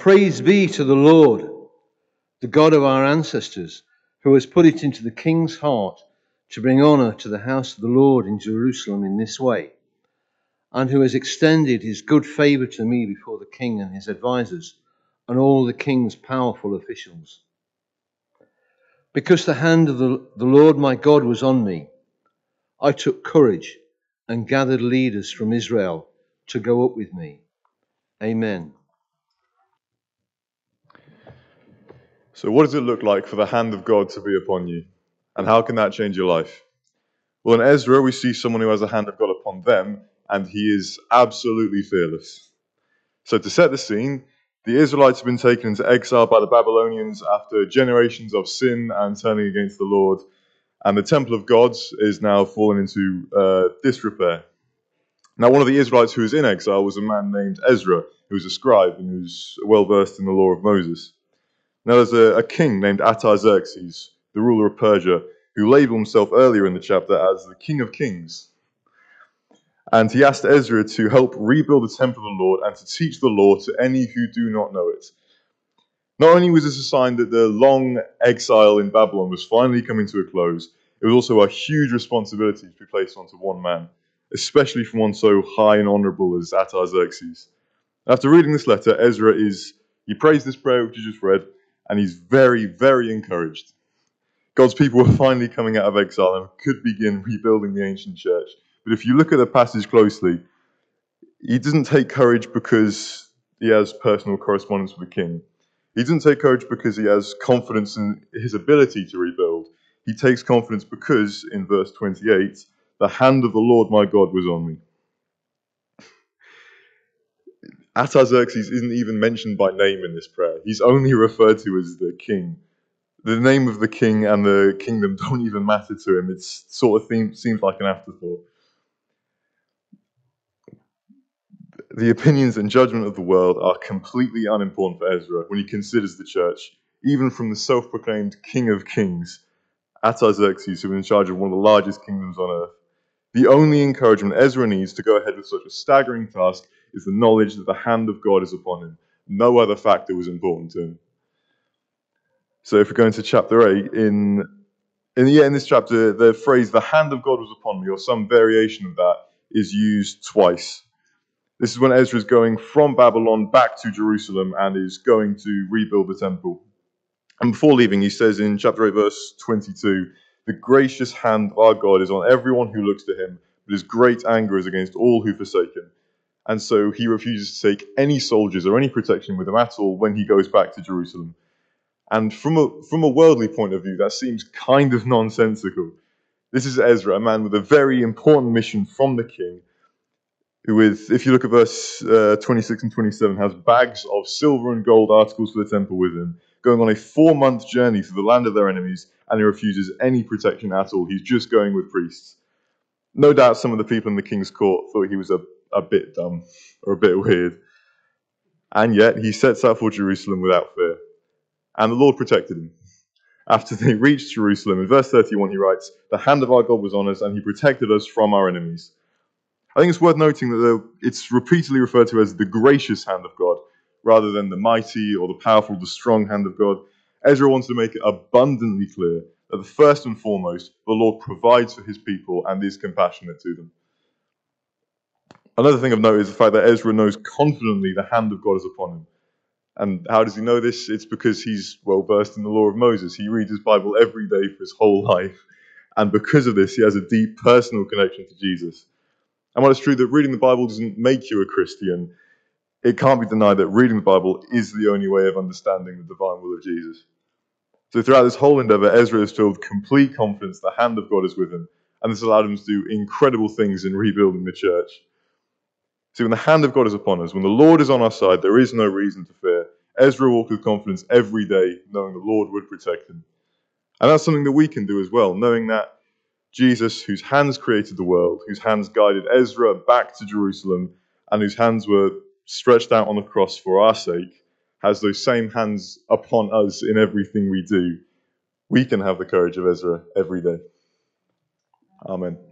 Praise be to the Lord, the God of our ancestors, who has put it into the king's heart to bring honour to the house of the Lord in Jerusalem in this way, and who has extended his good favour to me before the king and his advisers and all the king's powerful officials. Because the hand of the, the Lord my God was on me, I took courage and gathered leaders from Israel to go up with me. Amen. So, what does it look like for the hand of God to be upon you? And how can that change your life? Well, in Ezra, we see someone who has the hand of God upon them, and he is absolutely fearless. So, to set the scene, the Israelites have been taken into exile by the Babylonians after generations of sin and turning against the Lord, and the temple of God is now fallen into uh, disrepair. Now, one of the Israelites who was in exile was a man named Ezra, who was a scribe and who was well versed in the law of Moses. Now, there's a, a king named Artaxerxes, the ruler of Persia, who labeled himself earlier in the chapter as the King of Kings. And he asked Ezra to help rebuild the temple of the Lord and to teach the law to any who do not know it. Not only was this a sign that the long exile in Babylon was finally coming to a close, it was also a huge responsibility to be placed onto one man, especially from one so high and honorable as Artaxerxes. After reading this letter, Ezra is, he prays this prayer which you just read, and he's very, very encouraged. God's people were finally coming out of exile and could begin rebuilding the ancient church. But if you look at the passage closely, he doesn't take courage because he has personal correspondence with the king. He doesn't take courage because he has confidence in his ability to rebuild. He takes confidence because, in verse 28, the hand of the Lord my God was on me. Artaxerxes isn't even mentioned by name in this prayer. He's only referred to as the king. The name of the king and the kingdom don't even matter to him. It sort of seems like an afterthought. The opinions and judgment of the world are completely unimportant for Ezra when he considers the church, even from the self proclaimed king of kings, Artaxerxes, who was in charge of one of the largest kingdoms on earth. The only encouragement Ezra needs to go ahead with such a staggering task is the knowledge that the hand of God is upon him. No other factor was important to him. So if we go into chapter 8, in, in, yeah, in this chapter, the phrase, the hand of God was upon me, or some variation of that, is used twice. This is when Ezra is going from Babylon back to Jerusalem and is going to rebuild the temple. And before leaving, he says in chapter 8, verse 22, The gracious hand of our God is on everyone who looks to him, but his great anger is against all who forsake him and so he refuses to take any soldiers or any protection with him at all when he goes back to Jerusalem. And from a, from a worldly point of view, that seems kind of nonsensical. This is Ezra, a man with a very important mission from the king, who, with, if you look at verse uh, 26 and 27, has bags of silver and gold articles for the temple with him, going on a four month journey through the land of their enemies, and he refuses any protection at all. He's just going with priests. No doubt some of the people in the king's court thought he was a a bit dumb or a bit weird. And yet he sets out for Jerusalem without fear. And the Lord protected him. After they reached Jerusalem, in verse 31, he writes, The hand of our God was on us, and he protected us from our enemies. I think it's worth noting that it's repeatedly referred to as the gracious hand of God, rather than the mighty or the powerful, the strong hand of God. Ezra wants to make it abundantly clear that first and foremost, the Lord provides for his people and is compassionate to them. Another thing of note is the fact that Ezra knows confidently the hand of God is upon him. And how does he know this? It's because he's well versed in the law of Moses. He reads his Bible every day for his whole life. And because of this, he has a deep personal connection to Jesus. And while it's true that reading the Bible doesn't make you a Christian, it can't be denied that reading the Bible is the only way of understanding the divine will of Jesus. So throughout this whole endeavor, Ezra is filled complete confidence the hand of God is with him. And this allowed him to do incredible things in rebuilding the church. See, when the hand of God is upon us, when the Lord is on our side, there is no reason to fear. Ezra walked with confidence every day, knowing the Lord would protect him. And that's something that we can do as well, knowing that Jesus, whose hands created the world, whose hands guided Ezra back to Jerusalem, and whose hands were stretched out on the cross for our sake, has those same hands upon us in everything we do. We can have the courage of Ezra every day. Amen.